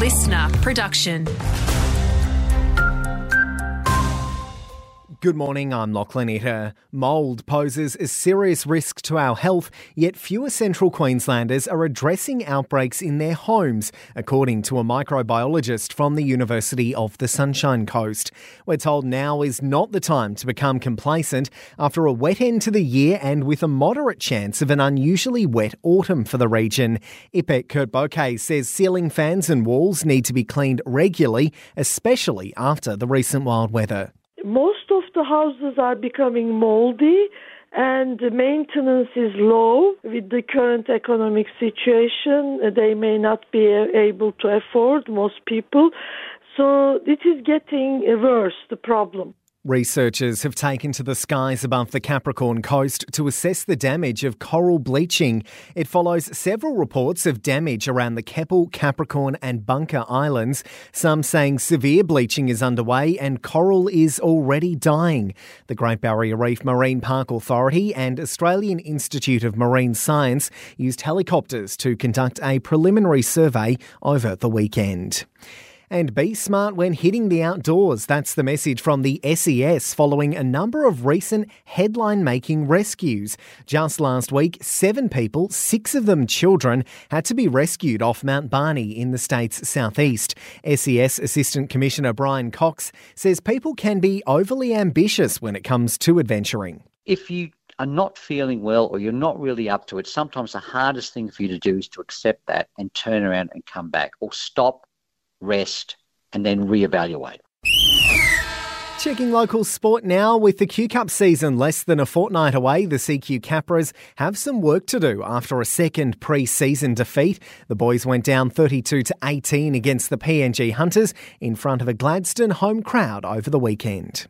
listener production. Good morning, I'm Lachlan Etter. Mould poses a serious risk to our health, yet fewer central Queenslanders are addressing outbreaks in their homes, according to a microbiologist from the University of the Sunshine Coast. We're told now is not the time to become complacent after a wet end to the year and with a moderate chance of an unusually wet autumn for the region. Ipek Kurtböke says ceiling fans and walls need to be cleaned regularly, especially after the recent wild weather most of the houses are becoming moldy and the maintenance is low with the current economic situation. They may not be able to afford most people. So it is getting worse, the problem. Researchers have taken to the skies above the Capricorn coast to assess the damage of coral bleaching. It follows several reports of damage around the Keppel, Capricorn, and Bunker Islands, some saying severe bleaching is underway and coral is already dying. The Great Barrier Reef Marine Park Authority and Australian Institute of Marine Science used helicopters to conduct a preliminary survey over the weekend. And be smart when hitting the outdoors. That's the message from the SES following a number of recent headline making rescues. Just last week, seven people, six of them children, had to be rescued off Mount Barney in the state's southeast. SES Assistant Commissioner Brian Cox says people can be overly ambitious when it comes to adventuring. If you are not feeling well or you're not really up to it, sometimes the hardest thing for you to do is to accept that and turn around and come back or stop rest, and then reevaluate. Checking local sport now with the Q Cup season less than a fortnight away. The CQ Capras have some work to do after a second pre-season defeat. The boys went down 32 to 18 against the PNG Hunters in front of a Gladstone home crowd over the weekend.